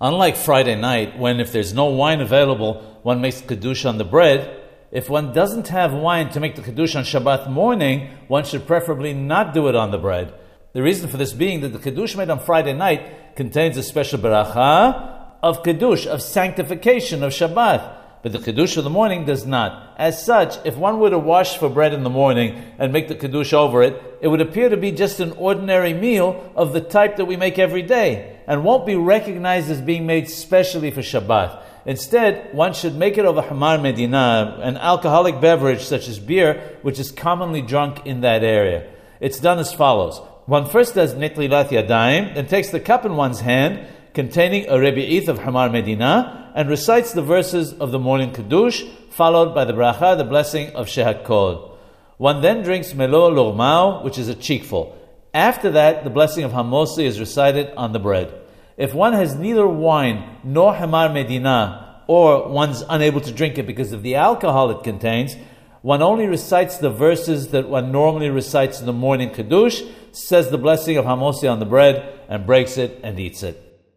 Unlike Friday night, when if there's no wine available, one makes Kiddush on the bread, if one doesn't have wine to make the Kiddush on Shabbat morning, one should preferably not do it on the bread. The reason for this being that the Kiddush made on Friday night contains a special beracha of Kiddush, of sanctification of Shabbat. But the Kiddush of the morning does not. As such, if one were to wash for bread in the morning and make the Kiddush over it, it would appear to be just an ordinary meal of the type that we make every day, and won't be recognized as being made specially for Shabbat. Instead, one should make it of Hamar Medina, an alcoholic beverage such as beer, which is commonly drunk in that area. It's done as follows. One first does Netilat Yadayim, and takes the cup in one's hand, containing a rebi'ith of Hamar Medina, and recites the verses of the morning Kiddush, followed by the bracha, the blessing of Shehakol. One then drinks Melo Lugmav, which is a cheekful. After that, the blessing of Hamosi is recited on the bread. If one has neither wine nor Hamar Medina, or one's unable to drink it because of the alcohol it contains, one only recites the verses that one normally recites in the morning Kiddush, says the blessing of Hamosi on the bread, and breaks it and eats it.